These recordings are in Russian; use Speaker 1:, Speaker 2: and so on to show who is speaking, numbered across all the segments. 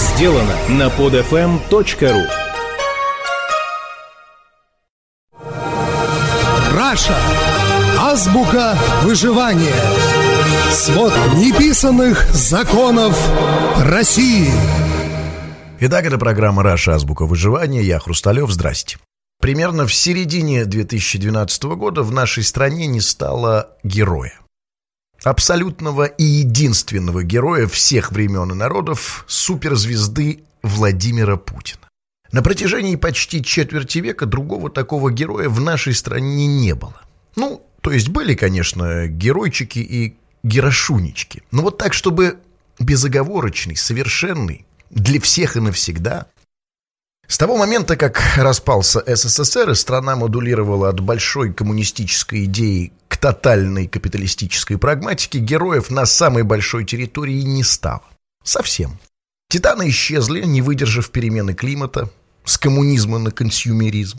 Speaker 1: сделано на podfm.ru
Speaker 2: Раша. Азбука выживания. Свод неписанных законов России.
Speaker 3: Итак, это программа «Раша. Азбука выживания». Я Хрусталев. Здрасте. Примерно в середине 2012 года в нашей стране не стало героя. Абсолютного и единственного героя всех времен и народов, суперзвезды Владимира Путина. На протяжении почти четверти века другого такого героя в нашей стране не было. Ну, то есть были, конечно, геройчики и герошунечки. Но вот так, чтобы безоговорочный, совершенный, для всех и навсегда. С того момента, как распался СССР, и страна модулировала от большой коммунистической идеи к тотальной капиталистической прагматике, героев на самой большой территории не стало. Совсем. Титаны исчезли, не выдержав перемены климата, с коммунизма на консюмеризм.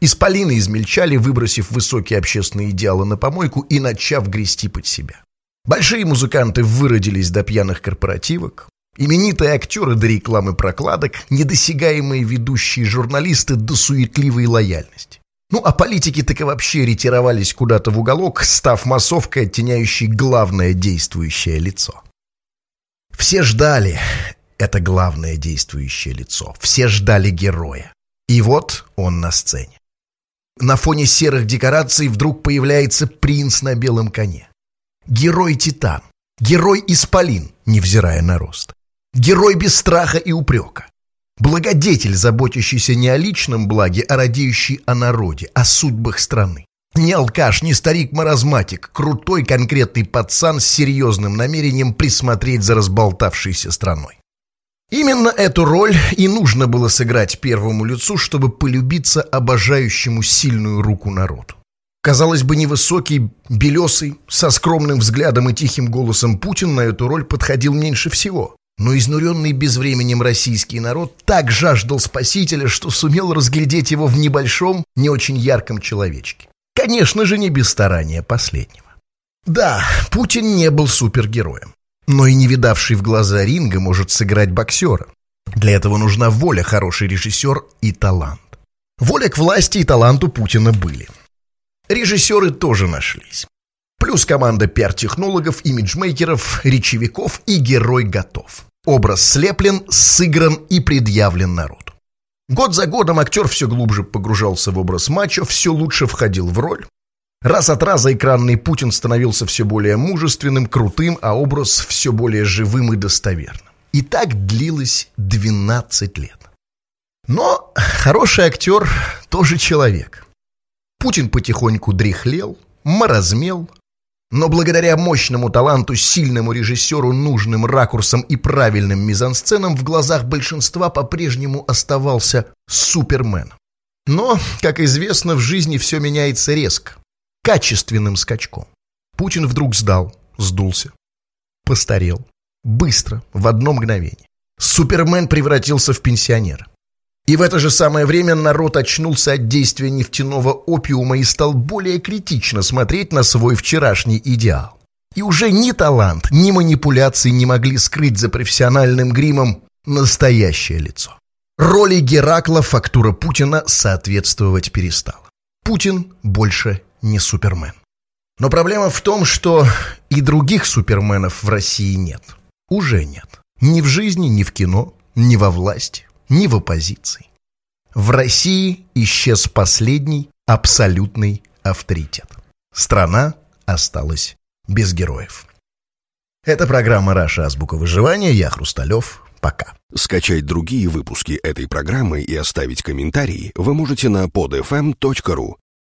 Speaker 3: Исполины измельчали, выбросив высокие общественные идеалы на помойку и начав грести под себя. Большие музыканты выродились до пьяных корпоративок, именитые актеры до рекламы прокладок, недосягаемые ведущие журналисты до суетливой лояльности. Ну, а политики так и вообще ретировались куда-то в уголок, став массовкой, оттеняющей главное действующее лицо. Все ждали, это главное действующее лицо. Все ждали героя. И вот он на сцене. На фоне серых декораций вдруг появляется принц на белом коне. Герой-титан. Герой-исполин, невзирая на рост. Герой без страха и упрека. Благодетель, заботящийся не о личном благе, а радеющий о народе, о судьбах страны. Не алкаш, не старик-маразматик, крутой конкретный пацан с серьезным намерением присмотреть за разболтавшейся страной. Именно эту роль и нужно было сыграть первому лицу, чтобы полюбиться обожающему сильную руку народу. Казалось бы, невысокий, белесый, со скромным взглядом и тихим голосом Путин на эту роль подходил меньше всего. Но изнуренный безвременем российский народ так жаждал спасителя, что сумел разглядеть его в небольшом, не очень ярком человечке. Конечно же, не без старания последнего. Да, Путин не был супергероем. Но и не видавший в глаза ринга может сыграть боксера. Для этого нужна воля, хороший режиссер и талант. Воля к власти и таланту Путина были. Режиссеры тоже нашлись. Плюс команда пиар-технологов, имиджмейкеров, речевиков и герой готов. Образ слеплен, сыгран и предъявлен народу. Год за годом актер все глубже погружался в образ мачо, все лучше входил в роль. Раз от раза экранный Путин становился все более мужественным, крутым, а образ все более живым и достоверным. И так длилось 12 лет. Но хороший актер тоже человек. Путин потихоньку дряхлел, морозмел, но благодаря мощному таланту, сильному режиссеру, нужным ракурсам и правильным мизансценам в глазах большинства по-прежнему оставался суперменом. Но, как известно, в жизни все меняется резко качественным скачком. Путин вдруг сдал, сдулся, постарел. Быстро, в одно мгновение. Супермен превратился в пенсионера. И в это же самое время народ очнулся от действия нефтяного опиума и стал более критично смотреть на свой вчерашний идеал. И уже ни талант, ни манипуляции не могли скрыть за профессиональным гримом настоящее лицо. Роли Геракла фактура Путина соответствовать перестала. Путин больше не Супермен. Но проблема в том, что и других суперменов в России нет. Уже нет. Ни в жизни, ни в кино, ни во власти, ни в оппозиции. В России исчез последний абсолютный авторитет. Страна осталась без героев. Это программа «Раша. Азбука выживания». Я Хрусталев. Пока.
Speaker 4: Скачать другие выпуски этой программы и оставить комментарии вы можете на podfm.ru